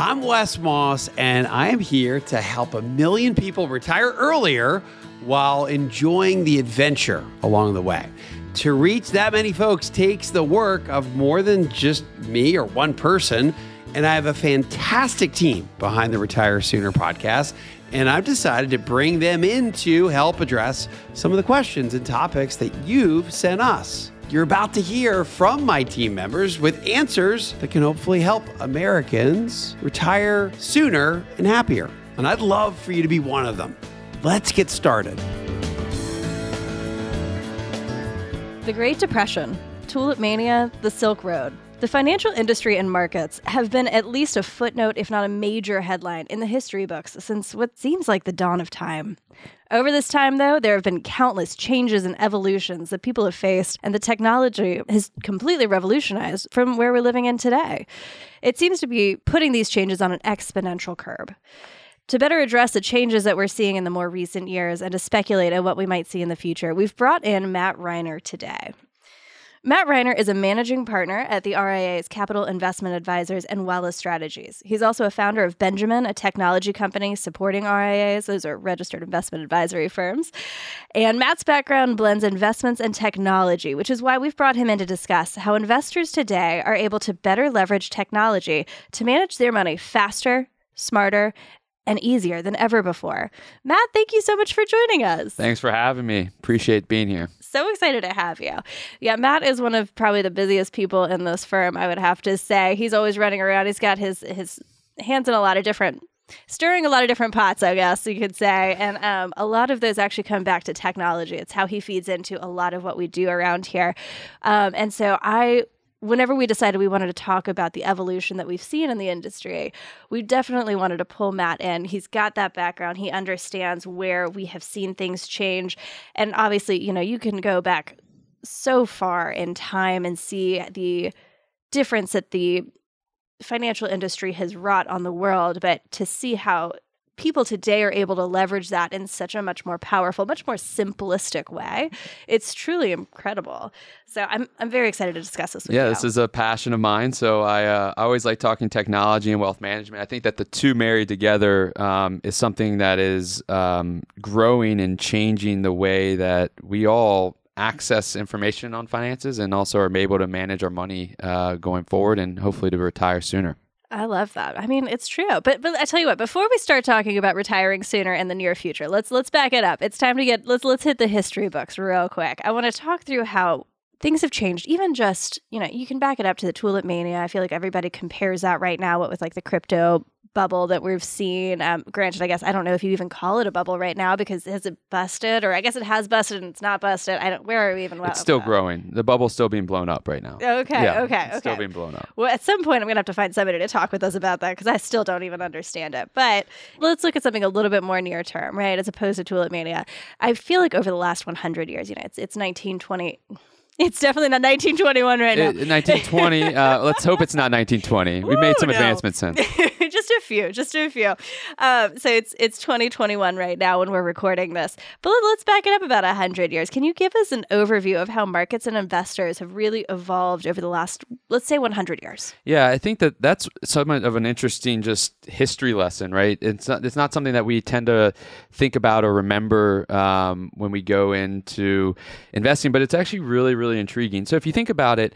I'm Wes Moss, and I am here to help a million people retire earlier while enjoying the adventure along the way. To reach that many folks takes the work of more than just me or one person. And I have a fantastic team behind the Retire Sooner podcast. And I've decided to bring them in to help address some of the questions and topics that you've sent us. You're about to hear from my team members with answers that can hopefully help Americans retire sooner and happier. And I'd love for you to be one of them. Let's get started. The Great Depression, Tulip Mania, the Silk Road. The financial industry and markets have been at least a footnote, if not a major headline, in the history books since what seems like the dawn of time. Over this time, though, there have been countless changes and evolutions that people have faced, and the technology has completely revolutionized from where we're living in today. It seems to be putting these changes on an exponential curve. To better address the changes that we're seeing in the more recent years and to speculate on what we might see in the future, we've brought in Matt Reiner today. Matt Reiner is a managing partner at the RIA's Capital Investment Advisors and Wela Strategies. He's also a founder of Benjamin, a technology company supporting RIAs. Those are registered investment advisory firms. And Matt's background blends investments and technology, which is why we've brought him in to discuss how investors today are able to better leverage technology to manage their money faster, smarter, and easier than ever before. Matt, thank you so much for joining us. Thanks for having me. Appreciate being here. So excited to have you. Yeah, Matt is one of probably the busiest people in this firm, I would have to say. He's always running around. He's got his his hands in a lot of different stirring a lot of different pots, I guess you could say. And um, a lot of those actually come back to technology. It's how he feeds into a lot of what we do around here. Um, and so I whenever we decided we wanted to talk about the evolution that we've seen in the industry, we definitely wanted to pull Matt in. He's got that background. He understands where we have seen things change. And obviously, you know, you can go back so far in time and see the difference that the financial industry has wrought on the world, but to see how people today are able to leverage that in such a much more powerful, much more simplistic way. It's truly incredible. So I'm I'm very excited to discuss this with yeah, you. Yeah, this is a passion of mine. So I uh, I always like talking technology and wealth management. I think that the two married together um, is something that is um, growing and changing the way that we all access information on finances and also are able to manage our money uh, going forward and hopefully to retire sooner. I love that. I mean, it's true. But but I tell you what, before we start talking about retiring sooner in the near future, let's let's back it up. It's time to get let's let's hit the history books real quick. I want to talk through how things have changed. Even just, you know, you can back it up to the tulip mania. I feel like everybody compares that right now what with like the crypto bubble that we've seen. Um, granted, I guess I don't know if you even call it a bubble right now because has it busted, or I guess it has busted and it's not busted. I don't. Where are we even? It's still growing. The bubble's still being blown up right now. Okay. Yeah, okay. it's okay. Still being blown up. Well, at some point, I'm gonna have to find somebody to talk with us about that because I still don't even understand it. But let's look at something a little bit more near term, right? As opposed to tulip mania. I feel like over the last 100 years, you know, it's it's 1920. It's definitely not 1921 right now. It- 1920. uh, let's hope it's not 1920. We've made some no. advancements since. just a few, just a few. Um, so it's it's 2021 right now when we're recording this. But let- let's back it up about 100 years. Can you give us an overview of how markets and investors have really evolved over the last, let's say, 100 years? Yeah, I think that that's somewhat of an interesting just history lesson, right? It's not, it's not something that we tend to think about or remember um, when we go into investing, but it's actually really, really intriguing. So if you think about it,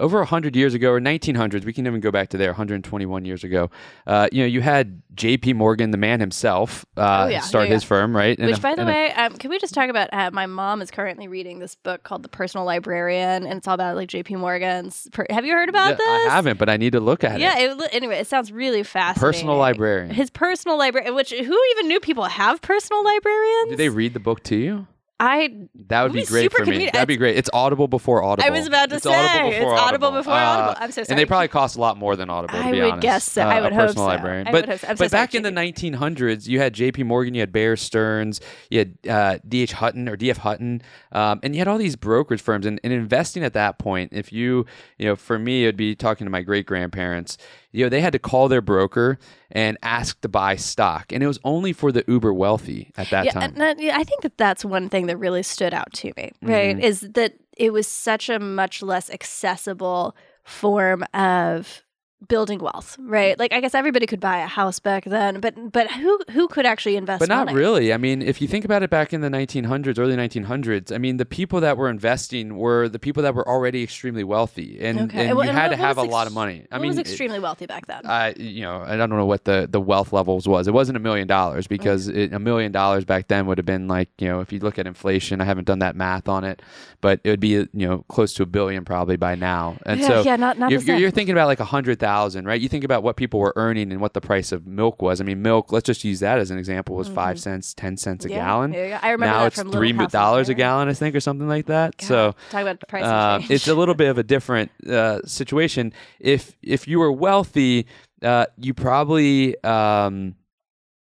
over 100 years ago or 1900s we can even go back to there 121 years ago uh, you know you had jp morgan the man himself uh, Oh, yeah, start yeah, his yeah. firm right And Which, a- by the and a- way, um, can we just talk about? Uh, my mom is currently reading this book called The Personal Librarian, and it's all about like J.P. Morgan's. Per- have you heard about Yeah, this? i haven't but i need to look at it Yeah. It, anyway, it sounds really fascinating. personal librarian His personal librarian, which who even knew people have personal librarians? did they read the book to you I That would be great for me. convenient. That'd be great. It's Audible before Audible. I was about to it's say, Audible it's Audible Audible. before Audible. Uh, I'm so sorry. And they probably cost a lot more than Audible. To I be would honest. guess so. Uh, I would a hope personal so. librarian. I but would hope so. I'm so but sorry, back in the 1900s, you had J.P. Morgan, you had Bear Stearns, you had uh, D.H. Hutton or D.F. Hutton, um, and you had all these brokerage firms. And, and investing at that point, if you you know, for me, it'd be talking to my great grandparents. You know, they had to call their broker and ask to buy stock, and it was only for the uber wealthy at that yeah, time. and I think that that's one thing that really stood out to me, right? Mm-hmm. Is that it was such a much less accessible form of building wealth, right? Mm. Like I guess everybody could buy a house back then, but but who who could actually invest But not money? really. I mean, if you think about it back in the 1900s, early 1900s, I mean, the people that were investing were the people that were already extremely wealthy, and, Okay. and Well, you and had to have a lot of money. I mean, was extremely wealthy back then? I you know I don't know what the the wealth levels was. It wasn't a million dollars because it, a million dollars back then would have been like you know if you look at inflation, I haven't done that math on it, but it would be you know close to a billion probably by now. And Yeah, so yeah, not- not you're, you're, you're thinking about like a hundred thousand, right? You think about what people were earning and what the price of milk was. I mean, milk. Let's just use that as an example. Was five cents, ten cents a Mm-hmm. Yeah, gallon. yeah. I remember now it's three dollars a gallon, I think, or something like that. God, so talk about the price uh, change. it's a little bit of a different uh, situation. If if you were wealthy, uh, you probably um,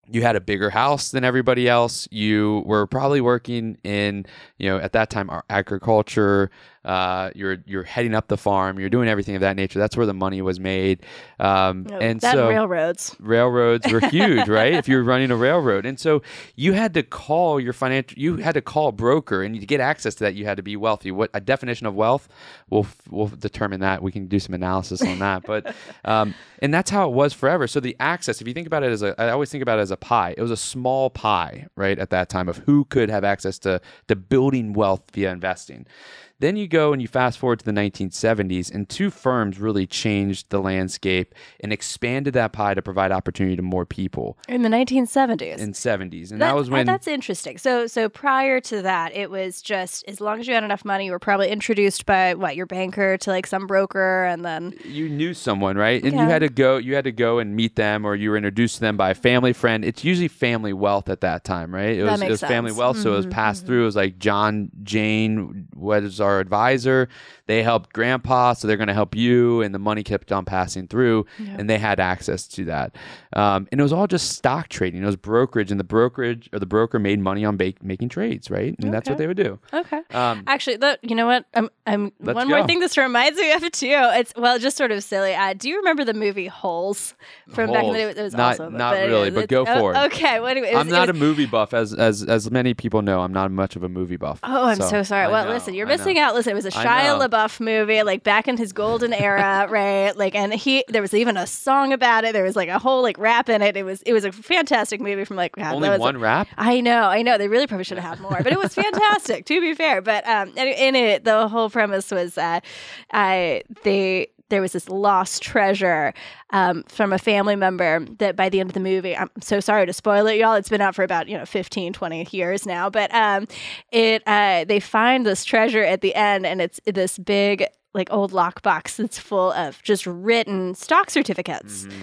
you had a bigger house than everybody else. You were probably working in you know at that time our agriculture. Uh, you're you're heading up the farm. You're doing everything of that nature. That's where the money was made. Um, Oh, and that so railroads. railroads were huge, right? If you were running a railroad, and so you had to call your financial, you had to call a broker, and to get access to that, you had to be wealthy. What a definition of wealth? We'll we'll determine that. We can do some analysis on that, but um, and that's how it was forever. So the access, if you think about it as a, I always think about it as a pie. It was a small pie, right, at that time of who could have access to to building wealth via investing. Then you go and you fast forward to the 1970s, and two firms really changed the landscape and expanded that pie to provide opportunity to more people In the 1970s. in 70s. And That- that, was uh, when that's interesting. So so prior to that, it was just as long as you had enough money, you were probably introduced by what your banker to like some broker, and then you knew someone, right? And Yeah. you had to go, you had to go and meet them, or you were introduced to them by a family friend. It's usually family wealth at that time, right? It That was it makes was family sense. wealth, so it was passed through. It was like John Jane was our advisor. They helped Grandpa, so they're going to help you, and the money kept on passing through, and they had access to that. Um, and it was all just stock trading. It was brokerage, and the brokerage or the broker made money on ba- making trades, right? And that's what they would do. okay. Um, Actually, that you know what? I'm. I'm. One more thing this reminds me of too. It's well, just sort of silly. Uh, do you remember the movie Holes from back in the day? Holes. It was Not- also not really, but go oh, for it. Okay. What, it was, I'm not was- a movie buff, as as as many people know. I'm not much of a movie buff. Oh, I'm so, sorry. I Well, know, listen, you're I missing out. Listen, it was a Shia. LaBeouf movie, like back in his golden era, right? Like, and he there was even a song about it. There was like a whole like rap in it. It was it was a fantastic movie from like God, Only was one rap. I know, I know. They really probably should have had more, but it was fantastic. to be fair, but um, in, in it, the whole premise was, uh, I they there was this lost treasure um, from a family member that by the end of the movie i'm so sorry to spoil it y'all it's been out for about you know 15 20 years now but um, it uh, they find this treasure at the end and it's this big like old lockbox that's full of just written stock certificates Mm-hmm.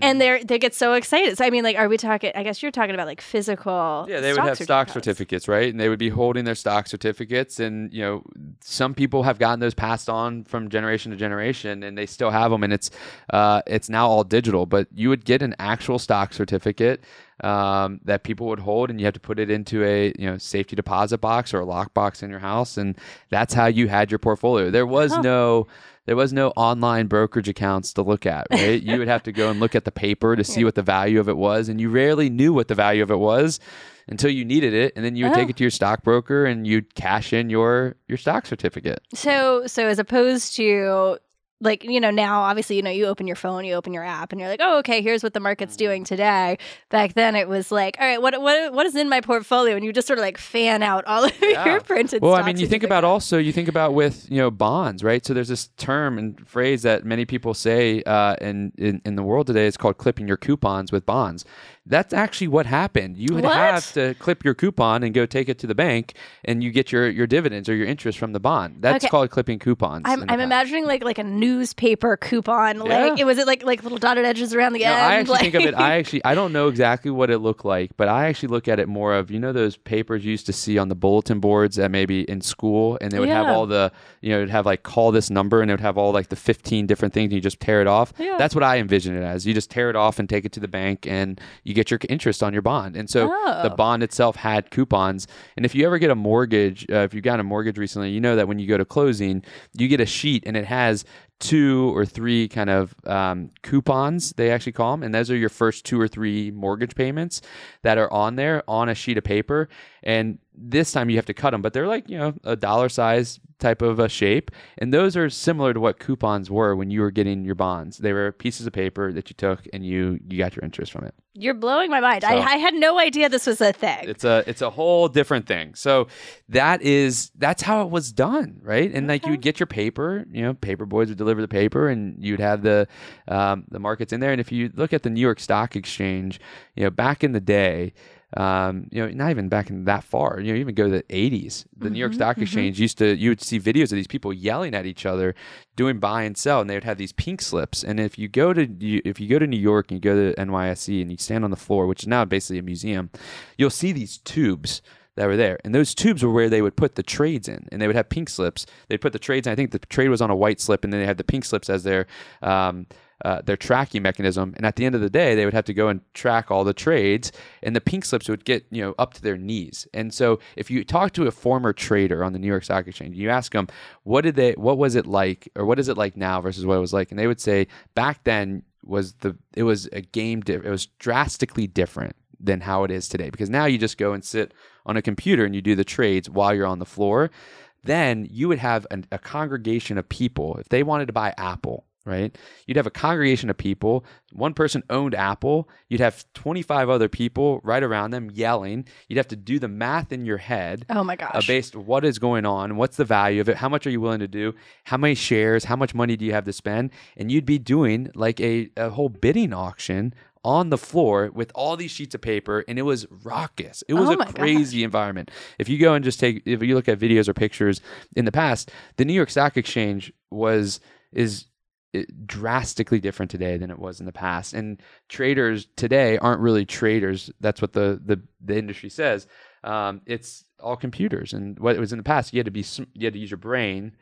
And they're they get so excited so i mean like are we talking i guess you're talking about like physical Yeah, they would have stock certificates, right? And they would be holding their stock certificates. And, you know, some people have gotten those passed on from generation to generation and they still have them. And it's, uh, it's now all digital, but you would get an actual stock certificate um, that people would hold and you have to put it into a, you know, safety deposit box or a lock box in your house. And that's how you had your portfolio. There was no, there was no online brokerage accounts to look at, right? you would have to go and look at the paper to see what the value of it was, and you rarely knew what the value of it was until you needed it, and then you would take Oh. it to your stockbroker and you'd cash in your your stock certificate. So so as opposed to like you know now obviously you know you open your phone you open your app and you're like oh okay here's what the market's Mm-hmm. doing today back then it was like all right what what what is in my portfolio and you just sort of like fan out all of Yeah. your printed Well, I mean, you think about also you think about with you know bonds, right? So there's this term and phrase that many people say uh, in, in in the world today. It's called clipping your coupons with bonds. That's actually what happened. You would What? have to clip your coupon and go take it to the bank, and you get your your dividends or your interest from the bond. That's Okay. called clipping coupons. I'm, I'm imagining like like a newspaper coupon. Like, it was it like like little dotted edges around the No, end. I actually like, think of it. I actually I don't know exactly what it looked like, but I actually look at it more of you know those papers you used to see on the bulletin boards that maybe in school, and they would have all the you know it'd have like call this number, and it would have all like the fifteen different things. and You just tear it off. Yeah. That's what I envision it as. You just tear it off and take it to the bank, and you get your interest on your bond. And so the Oh. bond itself had coupons. And if you ever get a mortgage, uh, if you got a mortgage recently, you know that when you go to closing, you get a sheet and it has two or three kind of um, coupons they actually call them and those are your first two or three mortgage payments that are on there on a sheet of paper. And this time you have to cut them but they're like you know a dollar size type of a shape and those are similar to what coupons were when you were getting your bonds they were pieces of paper that you took and you you got your interest from it You're blowing my mind. I, So- I had no idea this was a thing. it's a it's a whole different thing. So that is that's how it was done, right? And like you would get your paper, you know, paper boys would deliver the paper, and you'd have the um, the markets in there. And if you look at the New York Stock Exchange, you know, back in the day. Um, you know, not even back in that far. You know, even go to the '80s. The New York Stock Exchange used to. You would see videos of these people yelling at each other, doing buy and sell, and they would have these pink slips. And if you go to you, if you go to New York and you go to NYSE and you stand on the floor, which is now basically a museum, you'll see these tubes that were there. And those tubes were where they would put the trades in, and they would have pink slips. They'd put the trades. In. I think the trade was on a white slip, and then they had the pink slips as their um, uh, their tracking mechanism. And at the end of the day, they would have to go and track all the trades, and the pink slips would get you know up to their knees. And so, if you talk to a former trader on the New York Stock Exchange, you ask them what did they, what was it like, or what is it like now versus what it was like, and they would say back then was the it was a game. Di- it was drastically different than how it is today because now you just go and sit on a computer and you do the trades while you're on the floor then you would have an, a congregation of people if they wanted to buy apple right you'd have a congregation of people one person owned apple you'd have 25 other people right around them yelling you'd have to do the math in your head oh my uh, gosh. based what is going on, what's the value of it, how much are you willing to do, how many shares, how much money do you have to spend, and you'd be doing like a, a whole bidding auction on the floor with all these sheets of paper, and it was raucous. It was Oh a my gosh. crazy environment. If you go and just take, if you look at videos or pictures in the past, the New York Stock Exchange was is drastically different today than it was in the past. And traders today aren't really traders. That's what the the, the industry says. Um, it's all computers. And what it was in the past, you had to be you had to use your brain,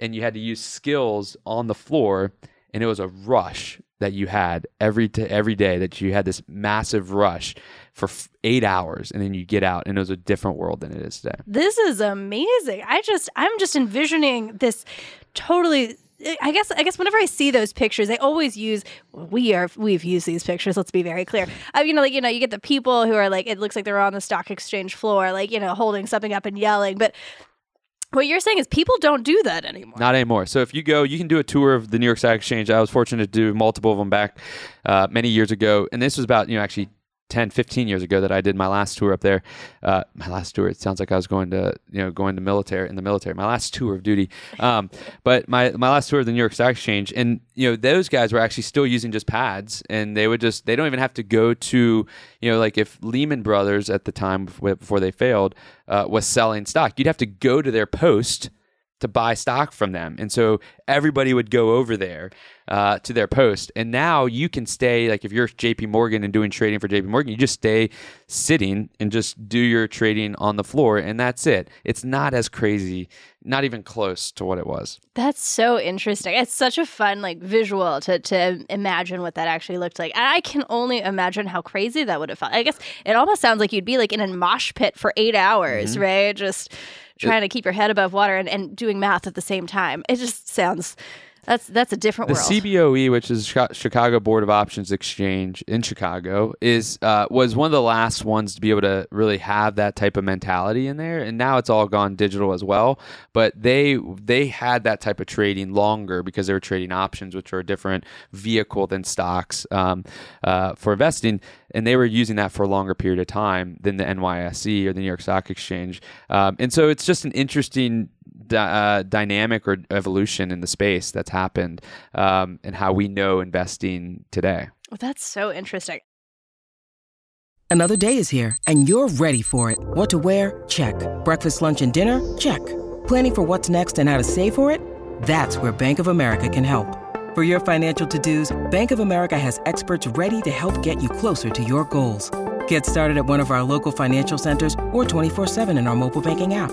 and you had to use skills on the floor. And it was a rush that you had every t- every day. That you had this massive rush for f- eight hours, and then you get out, and it was a different world than it is today. This is amazing. I just I'm just envisioning this totally I guess I guess whenever I see those pictures, they always use we are we've used these pictures. Let's be very clear. Uh, you know, like you know, you get the people who are like it looks like they're on the stock exchange floor, like you know, holding something up and yelling. But what you're saying is people don't do that anymore. Not anymore. So if you go, you can do a tour of the New York Stock Exchange. I was fortunate to do multiple of them back uh, many years ago, and this was about you know actually 10, 15 years ago that I did my last tour up there. Uh, my last tour. It sounds like I was going to you know going to military in the military. My last tour of duty. Um, but my my last tour of the New York Stock Exchange, and you know those guys were actually still using just pads, and they would just they don't even have to go to you know like if Lehman Brothers at the time before before they failed uh, was selling stock, you'd have to go to their post to buy stock from them. And so everybody would go over there uh, to their post. And now you can stay, like if you're JP Morgan and doing trading for JP Morgan, you just stay sitting and just do your trading on the floor. And that's it. It's not as crazy, not even close to what it was. That's so interesting. It's such a fun like visual to to imagine what that actually looked like. And I can only imagine how crazy that would have felt. I guess it almost sounds like you'd be like in a mosh pit for eight hours, Mm-hmm. right? Just trying to keep your head above water and, and doing math at the same time. It just sounds that's that's a different The world. CBOE, which is Chicago Board of Options Exchange in Chicago, is uh, was one of the last ones to be able to really have that type of mentality in there, and now it's all gone digital as well. But they they had that type of trading longer because they were trading options, which are a different vehicle than stocks um, uh, for investing, and they were using that for a longer period of time than the NYSE or the New York Stock Exchange. Um, and so it's just an interesting uh, dynamic or evolution in the space that's happened um, and how we know investing today. Well, that's so interesting. Another day is here, and you're ready for it. What to wear? Check. Breakfast, lunch, and dinner? Check. Planning for what's next and how to save for it? That's where Bank of America can help. For your financial to-dos, Bank of America has experts ready to help get you closer to your goals. Get started at one of our local financial centers or 24-7 in our mobile banking app.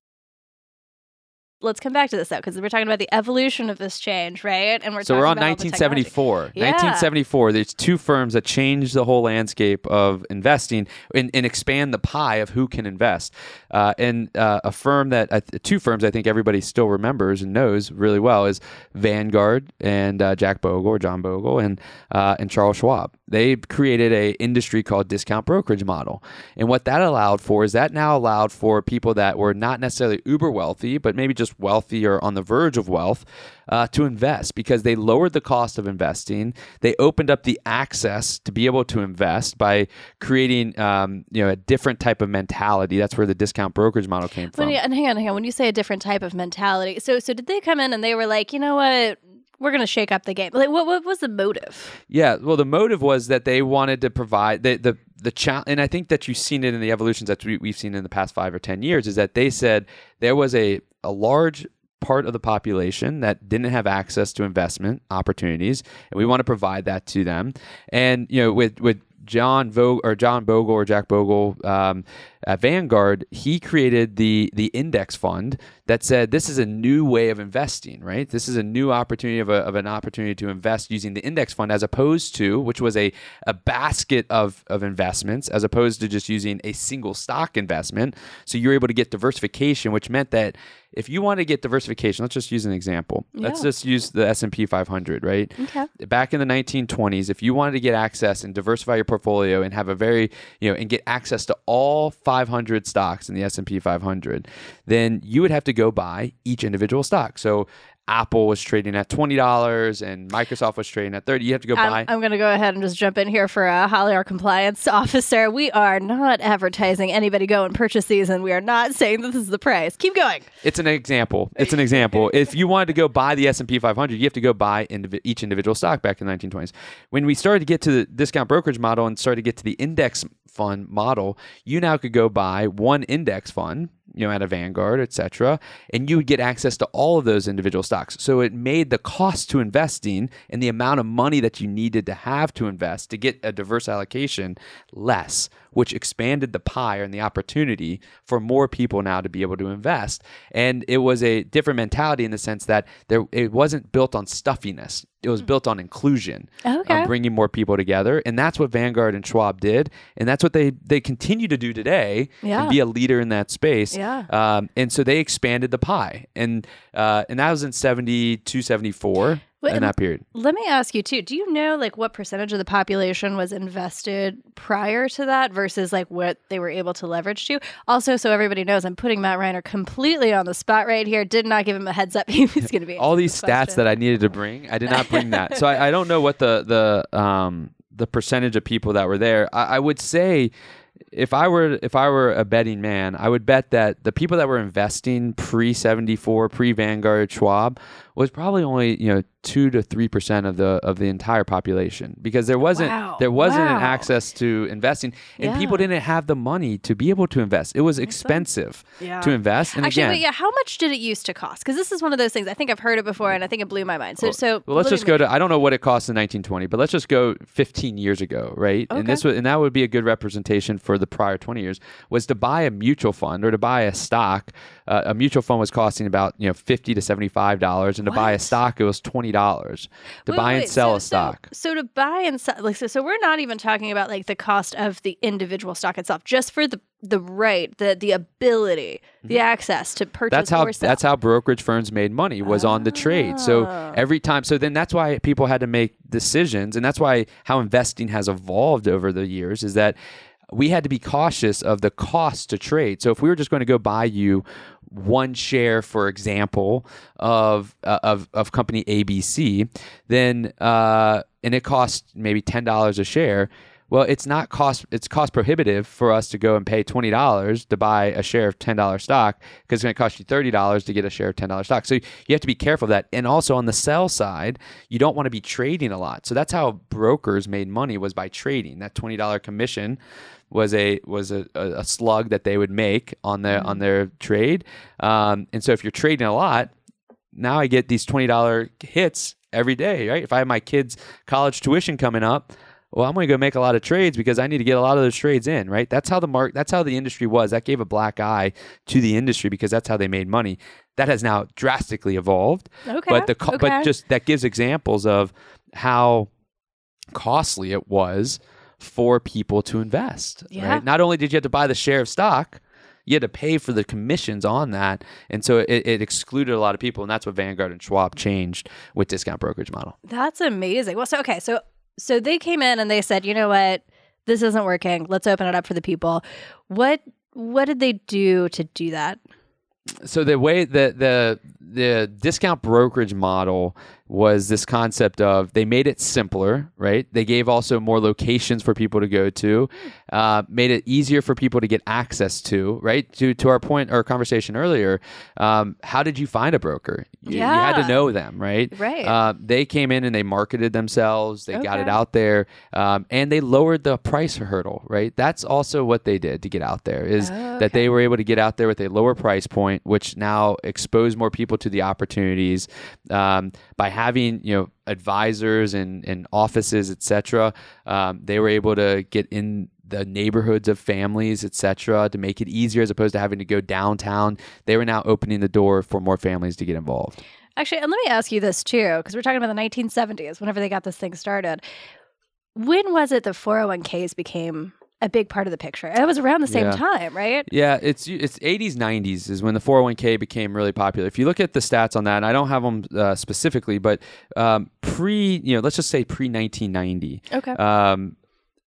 Let's come back to this though, because we're talking about the evolution of this change, right? And we're so talking we're on about all the technology. 1974. Yeah. 1974. There's two firms that changed the whole landscape of investing and, and expand the pie of who can invest. Uh, and uh, a firm that uh, two firms I think everybody still remembers and knows really well is Vanguard and uh, Jack Bogle or John Bogle and uh, and Charles Schwab. They created a industry called discount brokerage model, and what that allowed for is that now allowed for people that were not necessarily uber wealthy, but maybe just wealthy or on the verge of wealth uh, to invest because they lowered the cost of investing. They opened up the access to be able to invest by creating, um, you know, a different type of mentality. That's where the discount brokerage model came from. and hang on, hang on. When you say a different type of mentality, so so did they come in and they were like, you know what, we're gonna shake up the game? Like, what what was the motive? Yeah, well, the motive was that they wanted to provide the the the challenge, and I think that you've seen it in the evolutions that we, we've seen in the past five or ten years. Is that they said there was a a large part of the population that didn't have access to investment opportunities, and we want to provide that to them. And you know, with with John Vogel or John Bogle or Jack Bogle um, at Vanguard, he created the the index fund that said this is a new way of investing, right? This is a new opportunity of, a, of an opportunity to invest using the index fund as opposed to which was a, a basket of, of investments as opposed to just using a single stock investment. So you're able to get diversification, which meant that if you want to get diversification, let's just use an example. Let's just use the S&P 500, right? Okay. Back in the 1920s, if you wanted to get access and diversify your portfolio and have a very, you know, and get access to all 500 stocks in the S&P 500, then you would have to go buy each individual stock. So Apple was trading at $20 and Microsoft was trading at 30. You have to go buy I'm, I'm going to go ahead and just jump in here for uh, Holly, our compliance officer. We are not advertising anybody go and purchase these, and we are not saying that this is the price. Keep going. It's an example. It's an example. if you wanted to go buy the S&P 500, you have to go buy indiv- each individual stock back in the 1920s. When we started to get to the discount brokerage model and started to get to the index fund model, you now could go buy one index fund, you know, at a Vanguard, etc., and you would get access to all of those individual stocks. So it made the cost to investing and the amount of money that you needed to have to invest to get a diverse allocation less, which expanded the pie and the opportunity for more people now to be able to invest. And it was a different mentality in the sense that there it wasn't built on stuffiness. It was mm. built on inclusion, um, Okay. on bringing more people together, and that's what Vanguard and Schwab did, and that's what they they continue to do today, Yeah. and be a leader in that space. Yeah. Um, and so they expanded the pie, and uh, and that was in 72, 74 Wait, in that period. Let me ask you too. Do you know like what percentage of the population was invested prior to that versus like what they were able to leverage to? Also, so everybody knows, I'm putting Matt Reiner completely on the spot right here. Did not give him a heads up he was going to be all these stats question. that I needed to bring, I did not bring that. So I, I don't know what the the um the percentage of people that were there. I, I would say if I were if I were a betting man, I would bet that the people that were investing pre seventy four, pre Vanguard Schwab was probably only, you know, two to three percent of the of the entire population. Because there wasn't Wow. there wasn't an access to investing and Yeah. people didn't have the money to be able to invest. It was expensive Yeah. to invest. And Actually, again, wait, yeah. How much did it used to cost? Because this is one of those things. I think I've heard it before, and I think it blew my mind. So, so Well, let's just go to. I don't know what it cost in 1920, but let's just go 15 years ago, right? And this would, and that would be a good representation for the prior 20 years. Was to buy a mutual fund or to buy a stock. Uh, a mutual fund was costing about you know 50 to 75 dollars, and to buy a stock it was 20 dollars to Wait, buy and wait. sell So- a stock. So, so to buy and sell, like, so, so we're not even talking about like the cost of the individual stock itself, just for the the right, the the ability, the access to purchase Mm-hmm. that's how that's how brokerage firms made money was on the trade. So Ah. every time, so then that's why people had to make decisions, and that's why how investing has evolved over the years is that we had to be cautious of the cost to trade. So if we were just going to go buy you one share, for example, of uh, of of company ABC, then uh, and it costs maybe ten dollars a share. Well, it's not cost it's cost prohibitive for us to go and pay twenty dollars to buy a share of ten dollar stock because it's going to cost you thirty dollars to get a share of ten dollar stock. So you have to be careful of that. And also on the sell side, you don't want to be trading a lot. So that's how brokers made money was by trading. That twenty dollar commission was a was a, a, slug that they would make on their on their trade. Um, and so if you're trading a lot, now I get these twenty dollar hits every day, right? If I have my kids' college tuition coming up, well, I'm going to go make a lot of trades because I need to get a lot of those trades in, right? That's how the mark that's how the industry was. That gave a black eye to the industry because that's how they made money. That has now drastically evolved. Okay. But the okay. but just that gives examples of how costly it was for people to invest, Yeah. right? Not only did you have to buy the share of stock, you had to pay for the commissions on that, and so it, it excluded a lot of people, and that's what Vanguard and Schwab changed with discount brokerage model. That's amazing. Well, so okay, so so they came in and they said, you know what, this isn't working. Let's open it up for the people. What what did they do to do that? so the way the the the discount brokerage model was this concept of they made it simpler, right? They gave also more locations for people to go to, uh, made it easier for people to get access to, right? To to our point, or conversation earlier, um, how did you find a broker? You, you had to know them, right? Right. Uh, they came in and they marketed themselves. They got it out there, um, and they lowered the price hurdle, right? That's also what they did to get out there. Is that they were able to get out there with a lower price point, which now exposed more people to the opportunities um, by having you know advisors and, and offices, etc. Um, they were able to get in the neighborhoods of families, etc., to make it easier as opposed to having to go downtown. They were now opening the door for more families to get involved. Actually, and let me ask you this too, because we're talking about the 1970s, whenever they got this thing started. When was it the 401ks became a big part of the picture? It was around the same Yeah. time, right? Yeah, it's it's 80s 90s is when the 401k became really popular. If you look at the stats on that, and I don't have them uh, specifically, but um, pre you know let's just say pre 1990. Okay. Um,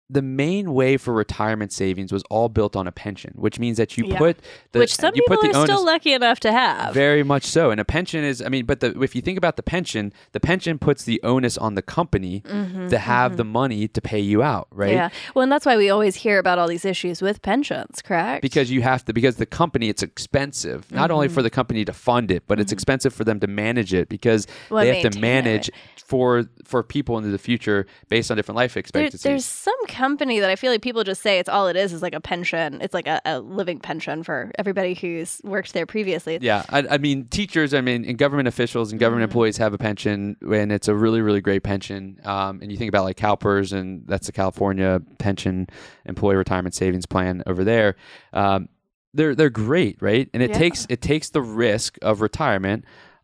the main way for retirement savings was all built on a pension, which means that you Yeah. put the Which some people are onus, still lucky enough to have. very much so. And a pension is, I mean, but the, if you think about the pension, the pension puts the onus on the company to have the money to pay you out, right? Mm-hmm, Yeah. Well, and that's why we always hear about all these issues with pensions, correct? because you have to because the company it's expensive not only Mm-hmm. for the company to fund it but it's expensive for them to manage it because Well, they have to maintain it. manage for for people into the future based on different life There, expectancies there's some company that I feel like people just say it's all it is is like a pension. It's like a, a living pension for everybody who's worked there previously. yeah I, I mean teachers i mean and government officials and government Mm-hmm. employees have a pension and it's a really really great pension um, and you think about like calpers and that's the california pension employee retirement savings plan over there um, they're they're great right and it Yeah. takes it takes the risk of retirement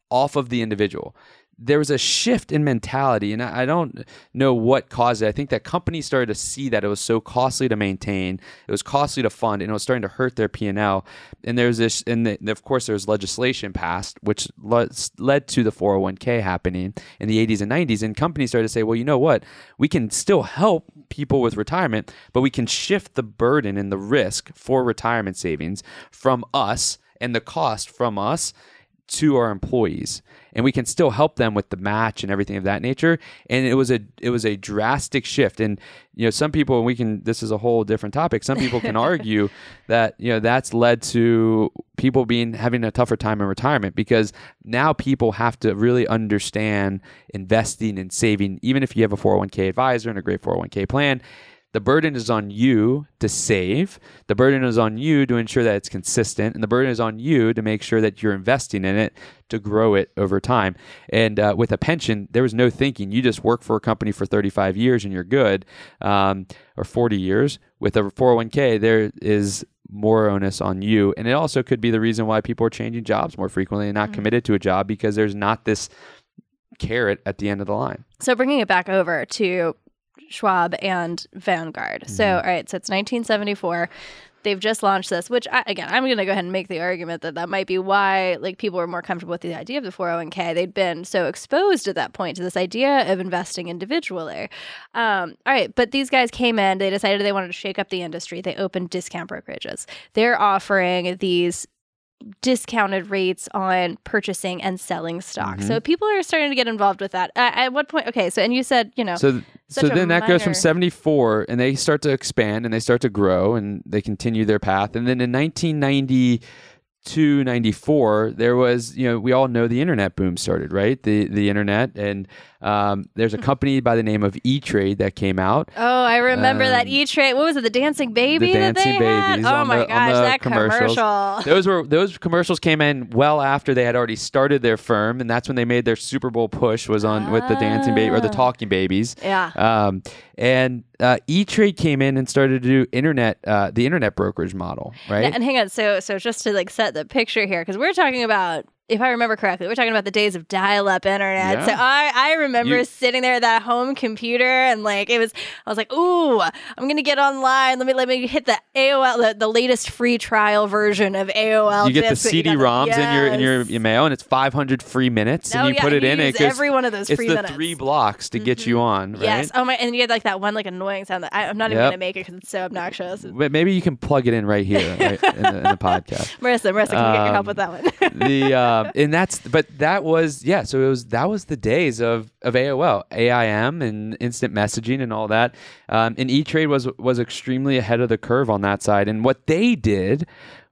off of the individual there was a shift in mentality, and I I don't know what caused it. I think that companies started to see that it was so costly to maintain, it was costly to fund, and it was starting to hurt their P and L. And there's this, and the, of course, there was legislation passed, which le- led to the 401k happening in the 80s and 90s. And companies started to say, well, you know what, we can still help people with retirement, but we can shift the burden and the risk for retirement savings from us and the cost from us to our employees and we can still help them with the match and everything of that nature. And it was a it was a drastic shift. And you know some people and we can this is a whole different topic. Some people can argue that you know that's led to people being having a tougher time in retirement because now people have to really understand investing and saving even if you have a 401k advisor and a great 401k plan the burden is on you to save. The burden is on you to ensure that it's consistent. And the burden is on you to make sure that you're investing in it to grow it over time. And uh, with a pension, there was no thinking. You just work for a company for 35 years and you're good, um, or 40 years. With a 401k, there is more onus on you. And it also could be the reason why people are changing jobs more frequently and not committed to a job because there's not this carrot at the end of the line. So bringing it back over to Schwab and Vanguard. So, Mm-hmm. all right, so it's 1974. They've just launched this, which I, again, I'm going to go ahead and make the argument that that might be why like people were more comfortable with the idea of the 401k. They'd been so exposed at that point to this idea of investing individually. Um, all right, but these guys came in. They decided they wanted to shake up the industry. They opened discount brokerages. They're offering these discounted rates on purchasing and selling stock. Mm-hmm. So people are starting to get involved with that. Uh, at what point? Okay, so and you said you know So, th- so then that goes from 74 and they start to expand and they start to grow and they continue their path. And then in 1992, 94, there was, you know, we all know the internet boom started, right? The, the internet. And um, there's a Hmm. company by the name of E Trade that came out. Oh, I remember that Um, E Trade. What was it? The Dancing Baby. the that they dancing had? babies Oh my the, gosh, that commercial. Those were those commercials came in well after they had already started their firm, and that's when they made their Super Bowl push was on with the dancing baby or the Ah. talking babies. Yeah. Um, and uh, E Trade came in and started to do internet uh, the internet brokerage model, right? Yeah, and hang on, so so just to like set the picture here, because we're talking about, if I remember correctly, we're talking about the days of dial-up internet. So I I remember You- sitting there at that home computer and like it was, I was like, ooh, I'm gonna get online. Let me let me hit the AOL, the, the latest free trial version of AOL. you get the disk that you got- CD-ROMs in your in your email, and it's 500 free minutes, Oh, and you yeah, put it you in. It every one of those it's the minutes. three blocks to get you on, right? Yes. Oh my, and you get like that one like annoying sound that I, I'm not even gonna make it because it's so obnoxious. But maybe you can plug it in right here right, in, the, in the podcast. Marissa, Marissa, can we get your help Um, with that one? the uh, and that's but that was yeah so it was that was the days of of AOL AIM and instant messaging and all that. Um, and E Trade was was extremely ahead of the curve on that side. And what they did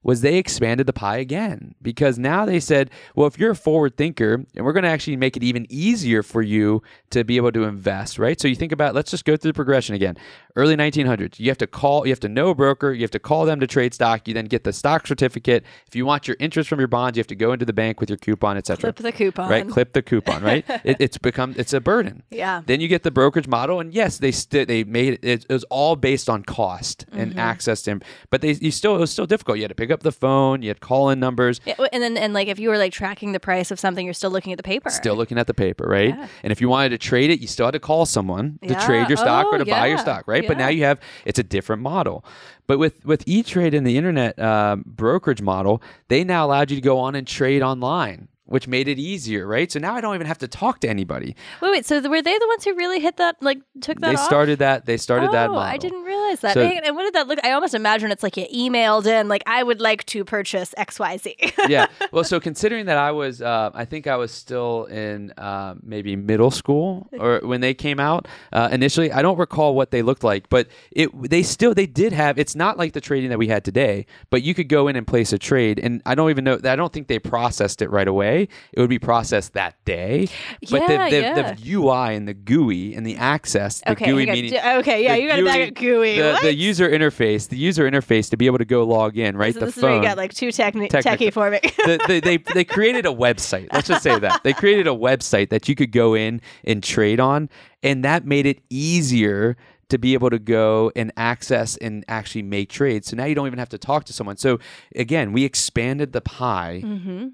was they expanded the pie again. Because now they said well if you're a forward thinker and we're going to actually make it even easier for you to be able to invest right? So you think about let's just go through the progression again. Early 1900s you have to call you have to know a broker you have to call them to trade stock you then get the stock certificate. If you want your interest from your bonds you have to go into the bank with your coupon etc Clip the coupon. right clip the coupon right? It, it's become it's a burden. Yeah. then you get the brokerage model and yes they st- they made it, it, was all based on cost Mm-hmm. and access to him. But they you still it was still difficult. You had to pick up the phone you had call in numbers Yeah, and then and like if you were like tracking the price of something, you're still looking at the paper. Still looking at the paper, right? And if you wanted to trade it, you still had to call someone to Yeah. trade your stock or Oh, to buy your stock, right? But now you have it's a different model. But with with E Trade and the internet um, brokerage model, they now allowed you to go on and trade online, which made it easier, right? So now I don't even have to talk to anybody. Wait, wait. So were they the ones who really hit that? Like took that they off? started that. They started oh, that model. I didn't realize that. So- and, and what did that look? I almost imagine it's like you emailed in, like I would like to purchase X Y Z. yeah. Well, so considering that I was, uh, I think I was still in uh, maybe middle school or when they came out uh, initially. I don't recall what they looked like, but it they still they did have. It's not like the trading that we had today, but you could go in and place a trade, and I don't even know. I don't think they processed it right away. It would be processed that day. But Yeah, the, the, yeah. the UI and the GUI and the access, the Okay, GUI on. meaning. Okay, yeah, you gotta back up GUI. The, the user interface, the user interface to be able to go log in, right? so the this is where phone you got like too techni- Technical. techie for me. the, the, they they created a website. Let's just say that they created a website that you could go in and trade on, and that made it easier to be able to go and access and actually make trades. So now you don't even have to talk to someone. So again, we expanded the pie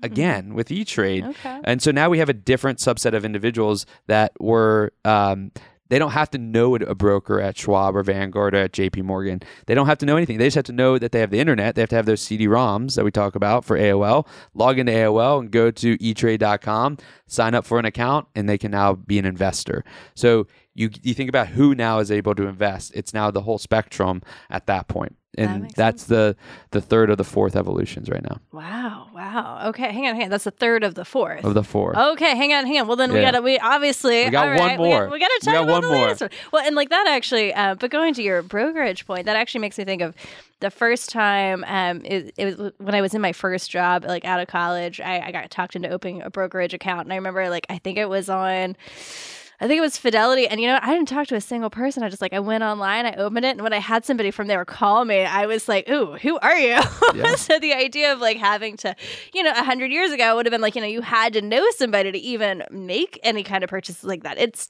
again with E Trade, Okay. and so now we have a different subset of individuals that were. Um, they don't have to know a broker at Schwab or Vanguard or at JP Morgan. They don't have to know anything. They just have to know that they have the internet. They have to have those CD-ROMs that we talk about for AOL. Log into AOL and go to etrade.com, sign up for an account, and they can now be an investor. So you you think about who now is able to invest. It's now the whole spectrum at that point. And makes that's the the third or the fourth evolutions right now wow, wow. Okay, hang on, hang on. That's the third of the fourth. of the four. Okay, hang on, hang on. Well, then we gotta. We obviously We got all one right, we more. got- We, gotta We talk got about one the more. latest one. Well, and like that actually. Uh, but going to your brokerage point, that actually makes me think of the first time. Um, it, it was when I was in my first job, like out of college. I, I got talked into opening a brokerage account, and I remember like I think it was on. I think it was Fidelity, and you know, I didn't talk to a single person. I just like I went online, I opened it, and when I had somebody from there call me, I was like, "Ooh, who are you?" Yeah. so the idea of like having to, you know, a hundred years ago would have been like, you know, you had to know somebody to even make any kind of purchases like that. It's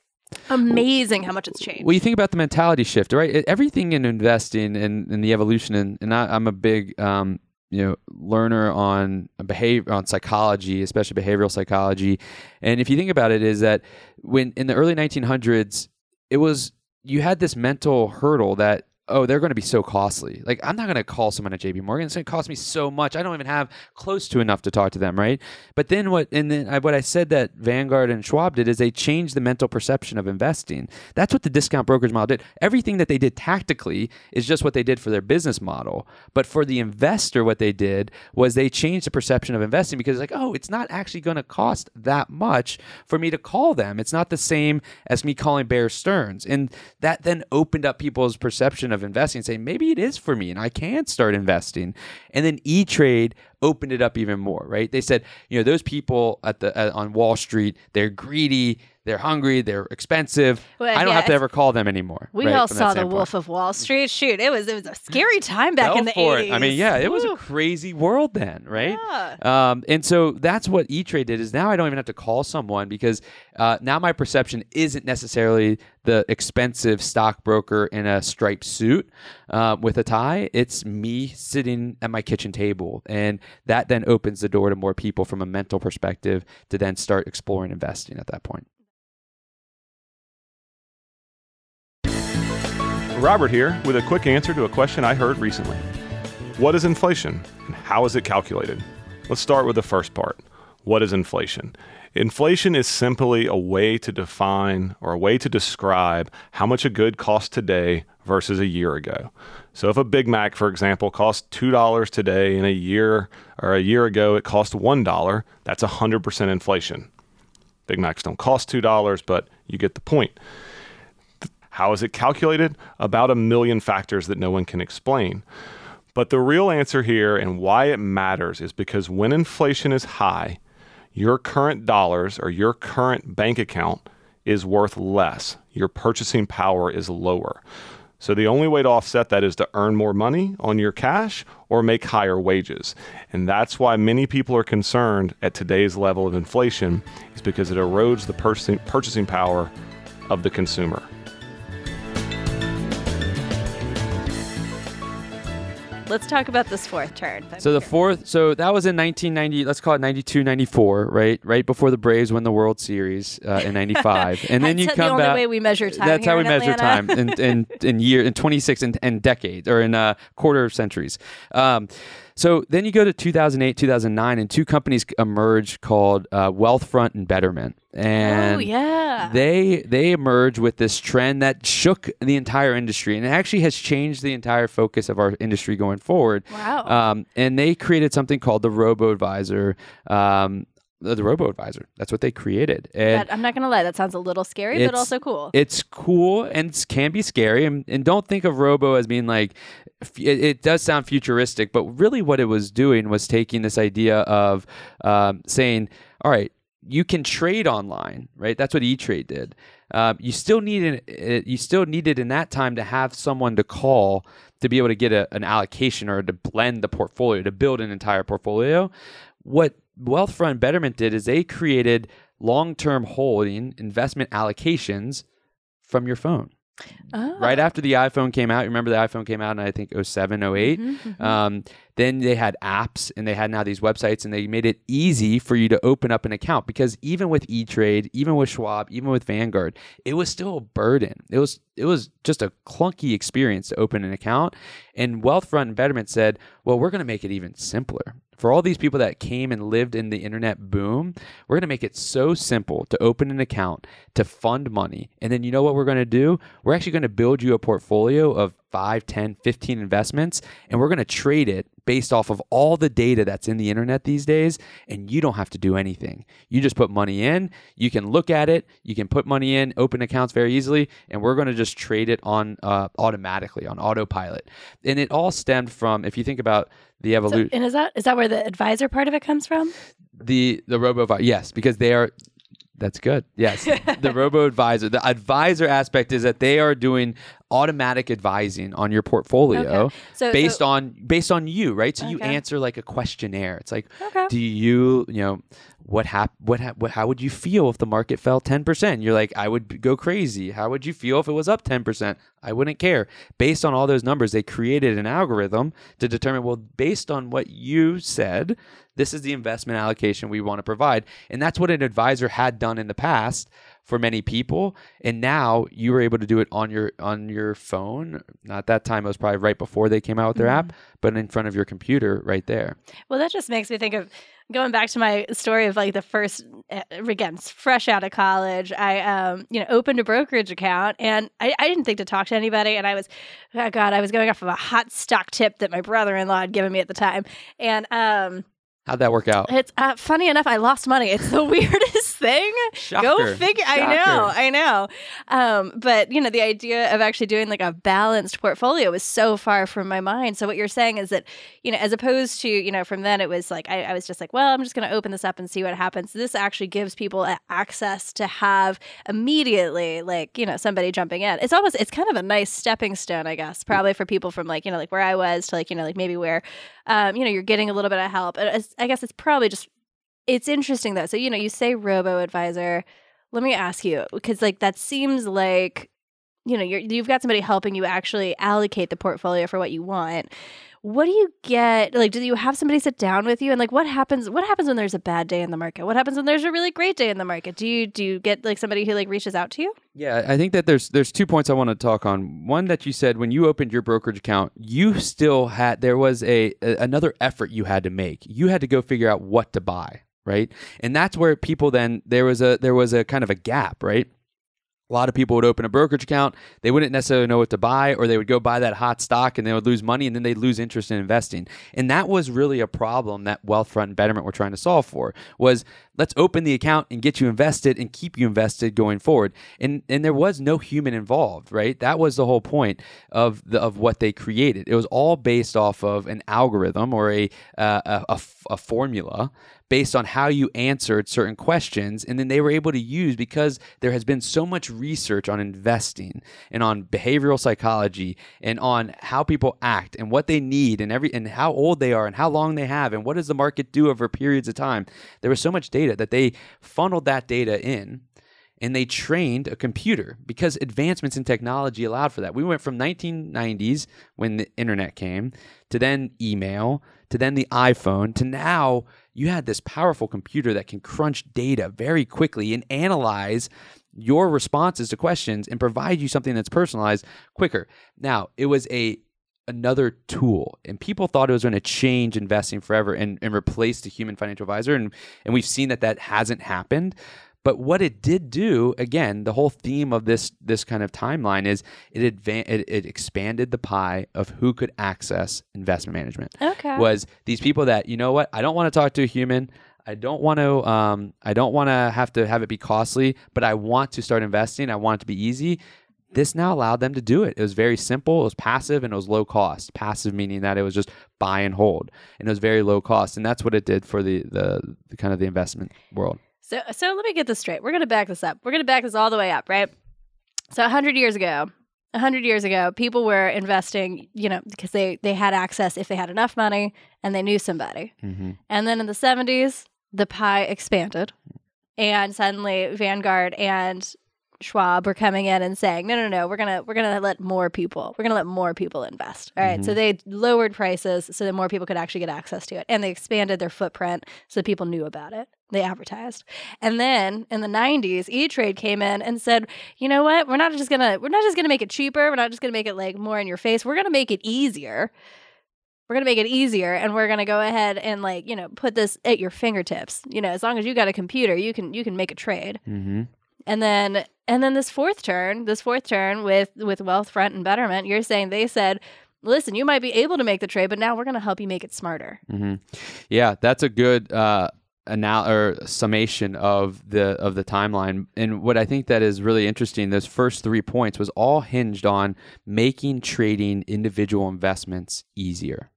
amazing how much it's changed. Well, you think about the mentality shift, right? Everything in investing and, and the evolution, and, and I, I'm a big um, you know learner on behavior on psychology, especially behavioral psychology. And if you think about it, is that when in the early 1900s, it was you had this mental hurdle that oh, they're going to be so costly. Like, I'm not going to call someone at JP Morgan. It's going to cost me so much. I don't even have close to enough to talk to them, right? But then what, and then I, what I said that Vanguard and Schwab did is they changed the mental perception of investing. That's what the discount brokers model did. Everything that they did tactically is just what they did for their business model. But for the investor, what they did was they changed the perception of investing because, like, oh, it's not actually going to cost that much for me to call them. It's not the same as me calling Bear Stearns. And that then opened up people's perception of investing saying maybe it is for me and I can start investing. And then E Trade opened it up even more, right? They said, you know, those people at the on Wall Street, they're greedy, they're hungry, they're expensive. Well, I don't yeah, have to ever call them anymore. We right, all saw the. Wolf of Wall Street. Shoot, it was it was a scary time back Go in the for 80s. it. I mean, yeah, it was a crazy world then, right? Yeah. Um, and so that's what E Trade did. Is now I don't even have to call someone because uh, now my perception isn't necessarily the expensive stockbroker in a striped suit uh, with a tie. It's me sitting at my kitchen table, and that then opens the door to more people from a mental perspective to then start exploring investing at that point. Robert here with a quick answer to a question I heard recently. What is inflation and how is it calculated? Let's start with the first part. What is inflation? Inflation is simply a way to define or a way to describe how much a good costs today versus a year ago. So if a Big Mac, for example, costs $2 today and a year or a year ago it cost $1, that's 100% inflation. Big Macs don't cost $2, but you get the point. How is it calculated? About a million factors that no one can explain. But the real answer here and why it matters is because when inflation is high, your current dollars or your current bank account is worth less. Your purchasing power is lower. So the only way to offset that is to earn more money on your cash or make higher wages. And that's why many people are concerned at today's level of inflation is because it erodes the purchasing power of the consumer. Let's talk about this fourth turn. So the fourth, so that was in 1990. Let's call it 92, 94, right? Right before the Braves win the World Series uh, in '95, and then you come the only back. way we measure time. That's how we measure time in, in, in year in 26 and, and decades or in uh, quarter of centuries. Um, so then you go to 2008, 2009, and two companies emerged called uh, Wealthfront and Betterment. And oh yeah. they they emerge with this trend that shook the entire industry and it actually has changed the entire focus of our industry going forward. Wow. Um, and they created something called the Robo Advisor. Um, the, the Robo Advisor. That's what they created. And That- I'm not gonna lie, that sounds a little scary, but also cool. it's cool and can be scary. And, and don't think of Robo as being like, it, it does sound futuristic, but really what it was doing was taking this idea of um, saying, all right, you can trade online, right? That's what E Trade did. Um, you still needed it, you still needed in that time to have someone to call to be able to get a, an allocation or to blend the portfolio to build an entire portfolio. What Wealthfront Betterment did is they created long-term holding investment allocations from your phone. oh. Right after the iPhone came out, remember the iPhone came out in I think 07, 08. Mhm, mhm. Um, then they had apps and they had now these websites and they made it easy for you to open up an account because even with E-Trade, even with Schwab, even with Vanguard, it was still a burden. It was it was just a clunky experience to open an account. And Wealthfront and Betterment said, "Well, we're going to make it even simpler." For all these people that came and lived in the internet boom, we're going to make it so simple to open an account, to fund money. And then you know what we're going to do? We're actually going to build you a portfolio of 5, 10, 15 investments, and we're going to trade it based off of all the data that's in the internet these days. And you don't have to do anything. You just put money in, you can look at it, you can put money in, open accounts very easily, and we're going to just trade it on uh, automatically, on autopilot. And it all stemmed from, if you think about the So- evolution and is that is that where the advisor part of it comes from? the the robo yes because they are that's good yes the robo advisor the advisor aspect is that they are doing automatic advising on your portfolio Okay. So based so, on based on you right? So you answer like a questionnaire. It's like Okay. do you you know what hap- what, hap- what how would you feel if the market fell 10% you're like i would go crazy. How would you feel if it was up 10% i wouldn't care. Based on all those numbers they created an algorithm to determine well based on what you said this is the investment allocation we want to provide. And that's what an advisor had done in the past for many people and now you were able to do it on your on your phone not that time it was probably right before they came out with their Mm-hmm. app but in front of your computer right there Well, that just makes me think of going back to my story of like the first uh, again fresh out of college i um you know opened a brokerage account and I, I didn't think to talk to anybody and i was oh god i was going off of a hot stock tip that my brother-in-law had given me at the time and um how'd that work out? It's uh, funny enough i lost money. It's the weirdest thing. Go Shocker. figure i know i know. Um but you know the idea of actually doing like a balanced portfolio was so far from my mind. So what you're saying is that you know as opposed to you know from then it was like i, I was just like well i'm just going to open this up and see what happens. This actually gives people access to have immediately like you know somebody jumping in. It's almost it's kind of a nice stepping stone i guess probably for people from like you know like where i was to like you know like maybe where um you know you're getting a little bit of help. And i guess it's probably just it's interesting though. So you know you say robo advisor. Let me ask you because like that seems like you know you're, you've got somebody helping you actually allocate the portfolio for what you want what do you get like do you have somebody sit down with you and like what happens what happens when there's a bad day in the market what happens when there's a really great day in the market do you do you get like somebody who like reaches out to you Yeah, I think that there's there's two points I want to talk on. One that you said when you opened your brokerage account, you still had there was a, a another effort you had to make. You had to go figure out what to buy, right? And that's where people then there was a there was a kind of a gap, right? A lot of people would open a brokerage account, they wouldn't necessarily know what to buy, or they would go buy that hot stock and they would lose money and then they'd lose interest in investing. And that was really a problem that Wealthfront and Betterment were trying to solve for was let's open the account and get you invested and keep you invested going forward. And and there was no human involved, right? That was the whole point of the of what they created. It was all based off of an algorithm or a uh, a, formula based on how you answered certain questions and then they were able to use because there has been so much research on investing and on behavioral psychology and on how people act and what they need and every and how old they are and how long they have and what does the market do over periods of time there was so much data that they funneled that data in and they trained a computer because advancements in technology allowed for that. We went from 1990s when the internet came to then email to then the iPhone to now you had this powerful computer that can crunch data very quickly and analyze your responses to questions and provide you something that's personalized quicker. Now, it was a another tool and people thought it was going to change investing forever and, and replace the human financial advisor and and we've seen that that hasn't happened but what it did do, again, the whole theme of this this kind of timeline is it advan- it, it expanded the pie of who could access investment management. Okay. Was these people that you know what I don't want to talk to a human. I don't want to. Um, I don't want to have to have it be costly, but I want to start investing. I want it to be easy. This now allowed them to do it. It was very simple. It was passive and it was low cost. Passive meaning that it was just buy and hold, and it was very low cost. And that's what it did for the the, the kind of the investment world. So, so let me get this straight. We're going to back this up. We're going to back this all the way up, right? So, a 100 years ago, a 100 years ago, people were investing, you know, because they they had access if they had enough money and they knew somebody. Mm-hmm. And then in the 70s, the pie expanded. And suddenly Vanguard and Schwab were coming in and saying, "No, no, no, we're going to we're to let more people. We're to let more people invest." All right? So they lowered prices so that more people could actually get access to it. And they expanded their footprint so that people knew about it. They advertised. And then in the 90s, E-Trade came in and said, "You know what? We're not just going to we're not just to make it cheaper. We're not just going to make it like more in your face. We're going to make it easier." we're going to make it easier and we're going to go ahead and like you know put this at your fingertips you know as long as you got a computer you can you can make a trade Mm-hmm. And then and then this fourth turn this fourth turn with with wealthfront and betterment you're saying they said listen you might be able to make the trade but now we're going to help you make it smarter. Hmm Yeah, that's a good uh, anal- or summation of the of the timeline. And what I think that is really interesting, those first three points was all hinged on making trading individual investments easier,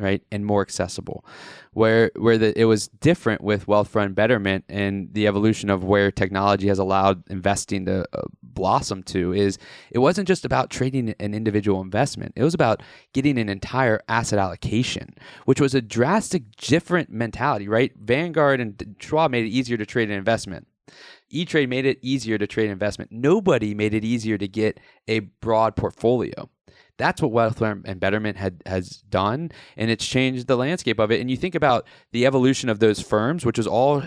right, and more accessible. Where where the, it was different with Wealthfront Betterment and the evolution of where technology has allowed investing to uh, blossom to is it wasn't just about trading an individual investment. It was about getting an entire asset allocation, which was a drastic different mentality, right? Vanguard and Schwab made it easier to trade an investment. E-Trade made it easier to trade an investment. Nobody made it easier to get a broad portfolio. That's what Wealth and Betterment had has done, and it's changed the landscape of it. And you think about the evolution of those firms, which was all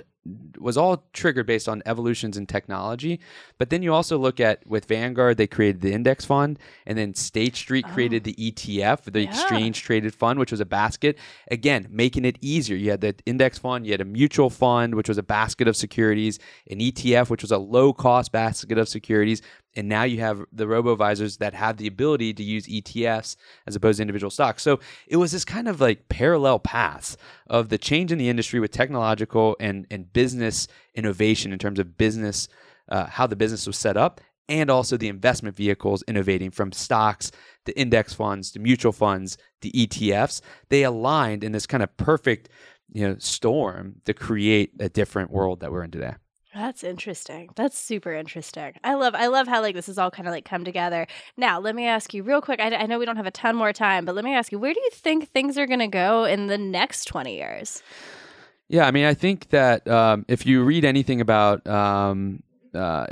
was all triggered based on evolutions in technology. But then you also look at with Vanguard, they created the index fund, and then State Street created oh. the ETF, the Yeah. exchange traded fund, which was a basket. Again, making it easier. You had the index fund, you had a mutual fund, which was a basket of securities, an ETF, which was a low cost basket of securities. And now you have the robo advisors that have the ability to use ETFs as opposed to individual stocks. So it was this kind of like parallel paths of the change in the industry with technological and, and business innovation in terms of business, uh, how the business was set up, and also the investment vehicles innovating from stocks, the index funds, the mutual funds, the ETFs. They aligned in this kind of perfect you know storm to create a different world that we're in today. That's interesting. That's super interesting. I love I love how like this has all kind of like come together. Now, let me ask you real quick. I, I know we don't have a ton more time, but let me ask you, where do you think things are going to go in the next 20 years? Yeah, I mean, I think that um, if you read anything about um, uh,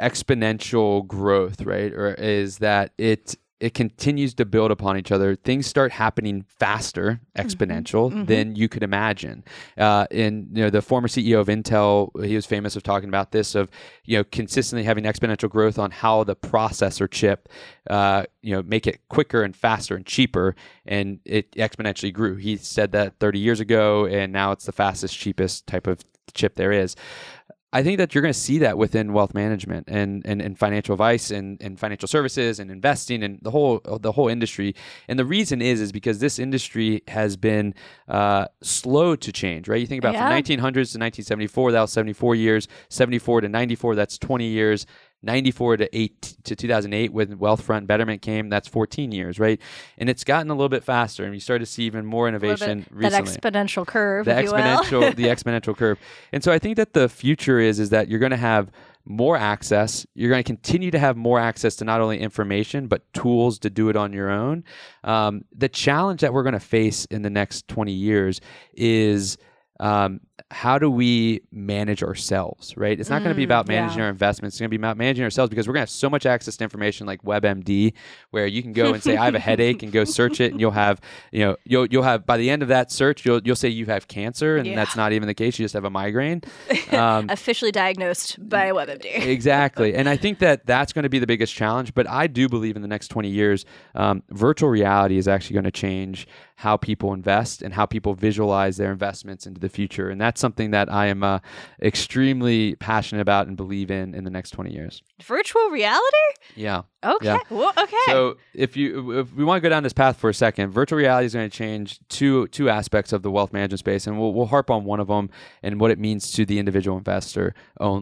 exponential growth, right, or is that it it continues to build upon each other. Things start happening faster, exponential than you could imagine. Uh, and you know, the former CEO of Intel, he was famous of talking about this of you know consistently having exponential growth on how the processor chip, uh, you know, make it quicker and faster and cheaper, and it exponentially grew. He said that 30 years ago, and now it's the fastest, cheapest type of chip there is. I think that you're going to see that within wealth management and, and, and financial advice and, and financial services and investing and the whole the whole industry. And the reason is is because this industry has been uh, slow to change. Right? You think about Yeah. from 1900s to 1974, that was 74 years. 74 to 94, that's 20 years. 94 to 8 to 2008 when Wealthfront Betterment came, that's 14 years, right? And it's gotten a little bit faster, and you start to see even more little bit- innovation that exponential curve, the if you will. exponential the exponential curve and so i think that the future is is that you're going to have more access you're going to continue to have more access to not only information but tools to do it on your own um, the challenge that we're going to face in the next 20 years is um, how do we manage ourselves right it's not going to be Mm, about managing yeah. our investments it's going to be about managing ourselves because we're going to have so much access to information like webmd where you can go and say i have a headache and go search it and you'll have you know you'll you'll have by the end of that search you'll you'll say you have cancer and Yeah. that's not even the case you just have a migraine um, Officially diagnosed by WebMD. exactly and i think that that's going to be the biggest challenge but i do believe in the next 20 years um, virtual reality is actually going to change how people invest and how people visualize their investments into the future and that's something that i am uh, extremely passionate about and believe in in the next 20 years Virtual reality? yeah Okay. Yeah. Well, okay. so if you if we want to go down this path for a second, virtual reality is going to change two two aspects of the wealth management space, and we'll we'll harp on one of them and what it means to the individual investor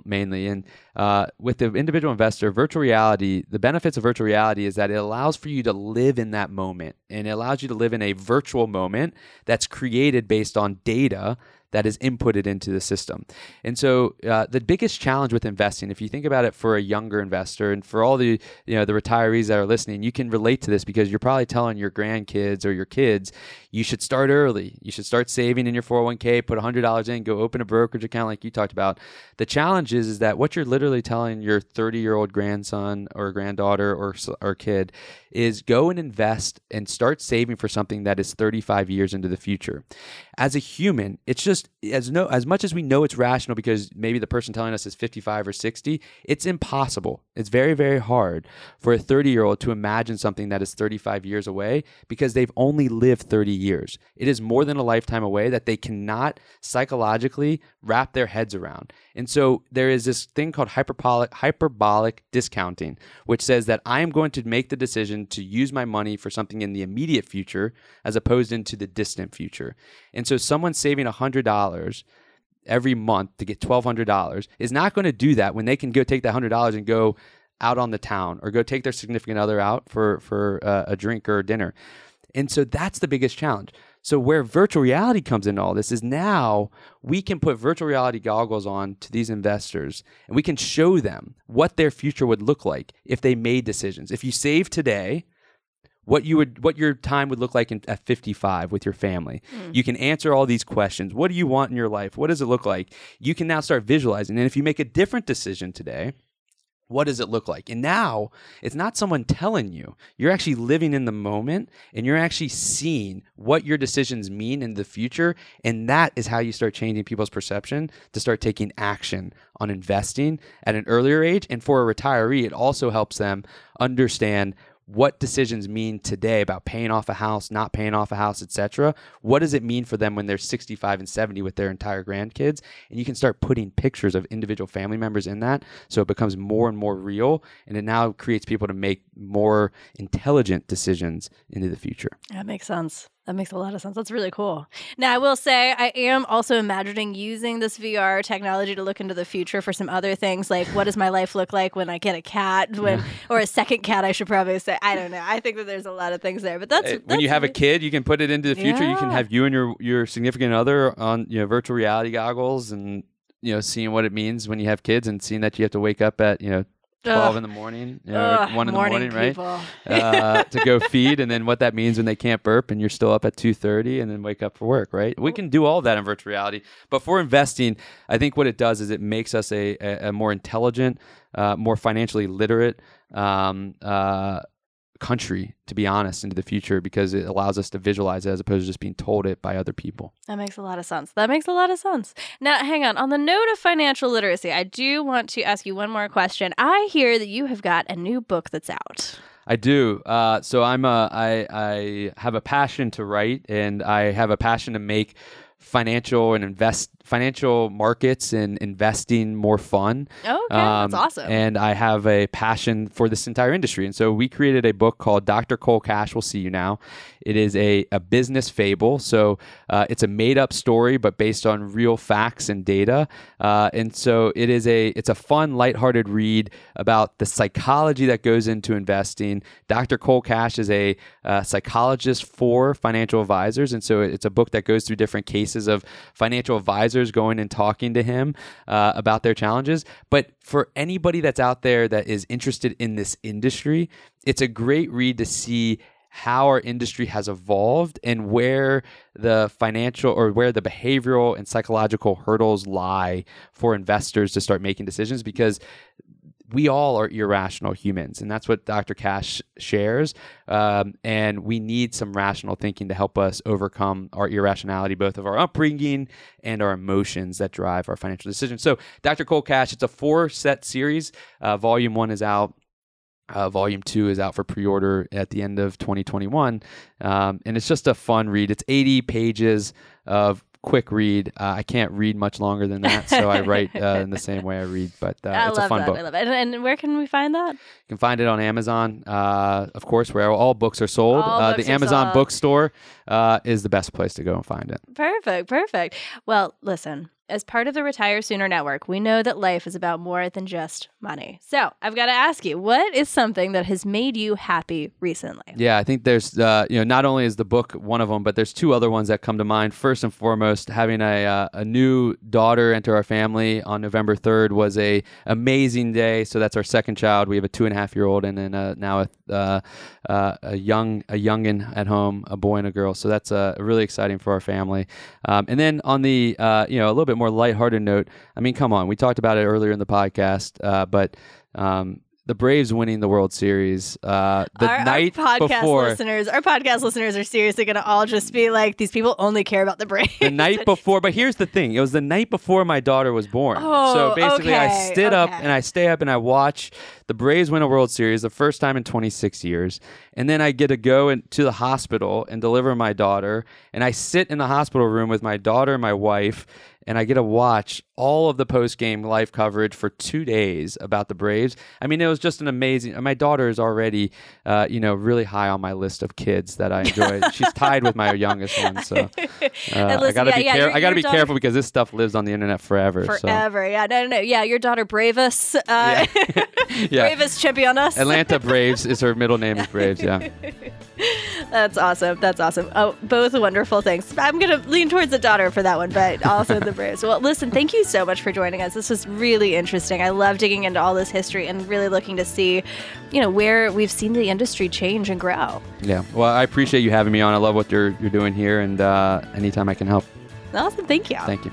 mainly. And uh, with the individual investor, virtual reality, the benefits of virtual reality is that it allows for you to live in that moment, and it allows you to live in a virtual moment that's created based on data that is inputted into the system. And so uh, the biggest challenge with investing, if you think about it for a younger investor and for all the you know the retirees that are listening, you can relate to this because you're probably telling your grandkids or your kids you should start early. You should start saving in your 401k, put $100 in, go open a brokerage account like you talked about. The challenge is, is that what you're literally telling your 30 year old grandson or granddaughter or, or kid is go and invest and start saving for something that is 35 years into the future. As a human, it's just as no as much as we know it's rational because maybe the person telling us is 55 or 60, it's impossible. It's very very hard for a 30-year-old to imagine something that is 35 years away because they've only lived 30 years. It is more than a lifetime away that they cannot psychologically wrap their heads around. And so there is this thing called hyperbolic hyperbolic discounting, which says that I am going to make the decision to use my money for something in the immediate future as opposed into the distant future. And so someone saving $100 every month to get $1200 is not going to do that when they can go take that $100 and go out on the town or go take their significant other out for for uh, a drink or dinner. And so that's the biggest challenge. So where virtual reality comes into all this is now we can put virtual reality goggles on to these investors and we can show them what their future would look like if they made decisions. If you save today, what you would what your time would look like in, at 55 with your family. Hmm. You can answer all these questions. What do you want in your life? What does it look like? You can now start visualizing. And if you make a different decision today, what does it look like? And now it's not someone telling you. You're actually living in the moment and you're actually seeing what your decisions mean in the future. And that is how you start changing people's perception to start taking action on investing at an earlier age. And for a retiree, it also helps them understand what decisions mean today about paying off a house, not paying off a house, etc. What does it mean for them when they're 65 and 70 with their entire grandkids? And you can start putting pictures of individual family members in that so it becomes more and more real and it now creates people to make more intelligent decisions into the future. That makes sense. That makes a lot of sense. That's really cool. Now, I will say, I am also imagining using this VR technology to look into the future for some other things, like what does my life look like when I get a cat, when or a second cat, I should probably say. I don't know. I think that there's a lot of things there, but that's, that's when you have a kid, you can put it into the future. You can have you and your your significant other on you know virtual reality goggles and you know seeing what it means when you have kids and seeing that you have to wake up at you know 12 Ugh. in the morning, you know, Ugh, one in the morning, right? uh, to go feed, and then what that means when they can't burp, and you're still up at two thirty, and then wake up for work, right? We can do all that in virtual reality, but for investing, I think what it does is it makes us a, a, a more intelligent, uh, more financially literate um, uh, country, to be honest, into the future because it allows us to visualize it as opposed to just being told it by other people. That makes a lot of sense. That makes a lot of sense. Now, hang on. On the note of financial literacy, I do want to ask you one more question. I hear that you have got a new book that's out. I do. Uh, so I'm a, I, I have a passion to write, and I have a passion to make financial and invest financial markets and investing more fun. Okay, that's awesome. Um, And I have a passion for this entire industry. And so we created a book called Dr. Cole Cash We'll See You Now. It is a, a business fable. So uh, it's a made up story, but based on real facts and data. Uh, and so it is a it's a fun, lighthearted read about the psychology that goes into investing. Dr. Cole Cash is a uh, psychologist for financial advisors. And so it's a book that goes through different cases of financial advisors going and talking to him uh, about their challenges. But for anybody that's out there that is interested in this industry, it's a great read to see how our industry has evolved and where the financial or where the behavioral and psychological hurdles lie for investors to start making decisions because we all are irrational humans, and that's what Dr. Cash shares. Um, and we need some rational thinking to help us overcome our irrationality, both of our upbringing and our emotions that drive our financial decisions. So, Dr. Cole Cash, it's a four set series. Uh, volume one is out. Uh, volume two is out for pre-order at the end of 2021, um, and it's just a fun read. It's 80 pages of quick read. Uh, I can't read much longer than that, so I write uh, in the same way I read. But uh, I it's a fun that. book. I love it. And, and where can we find that? You can find it on Amazon, uh, of course, where all books are sold. Uh, books the are Amazon sold. bookstore uh, is the best place to go and find it. Perfect, perfect. Well, listen, as part of the Retire Sooner Network, we know that life is about more than just money. So I've got to ask you, what is something that has made you happy recently? Yeah, I think there's, uh, you know, not only is the book one of them, but there's two other ones that come to mind. First and foremost, having a, uh, a new daughter enter our family on November 3rd was a amazing day. So that's our second child. We have a two and a half year old and then uh, now a, uh, uh, a young a youngin at home, a boy and a girl. So that's uh, really exciting for our family. Um, and then on the, uh, you know, a little bit more lighthearted note, I mean, come on, we talked about it earlier in the podcast, uh, but um, the Braves winning the World Series uh, the our, night our podcast before. listeners, our podcast listeners are seriously going to all just be like, these people only care about the Braves. the night before. But here's the thing: it was the night before my daughter was born. Oh, so basically, I okay, up and I stay up and I watch the Braves win a World Series, the first time in 26 years, and then I get to go into the hospital and deliver my daughter, and I sit in the hospital room with my daughter and my wife. And I get to watch all of the post game live coverage for two days about the Braves. I mean, it was just an amazing. My daughter is already, uh, you know, really high on my list of kids that I enjoy. She's tied with my youngest one, so uh, I gotta yeah, be yeah, care- your- I gotta be daughter- careful because this stuff lives on the internet forever. so. Forever. Yeah, no, no, no. Yeah, your daughter Bravis. Uh, Yeah. Yeah. Bravis Championas. Atlanta Braves is her middle name is Braves. Yeah. That's awesome. That's awesome. Oh, both wonderful things. I'm going to lean towards the daughter for that one, but also the Braves. Well, listen, thank you so much for joining us. This was really interesting. I love digging into all this history and really looking to see, you know, where we've seen the industry change and grow. Yeah. Well, I appreciate you having me on. I love what you're you're doing here, and uh, anytime I can help, Awesome. Thank you. thank you.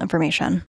information.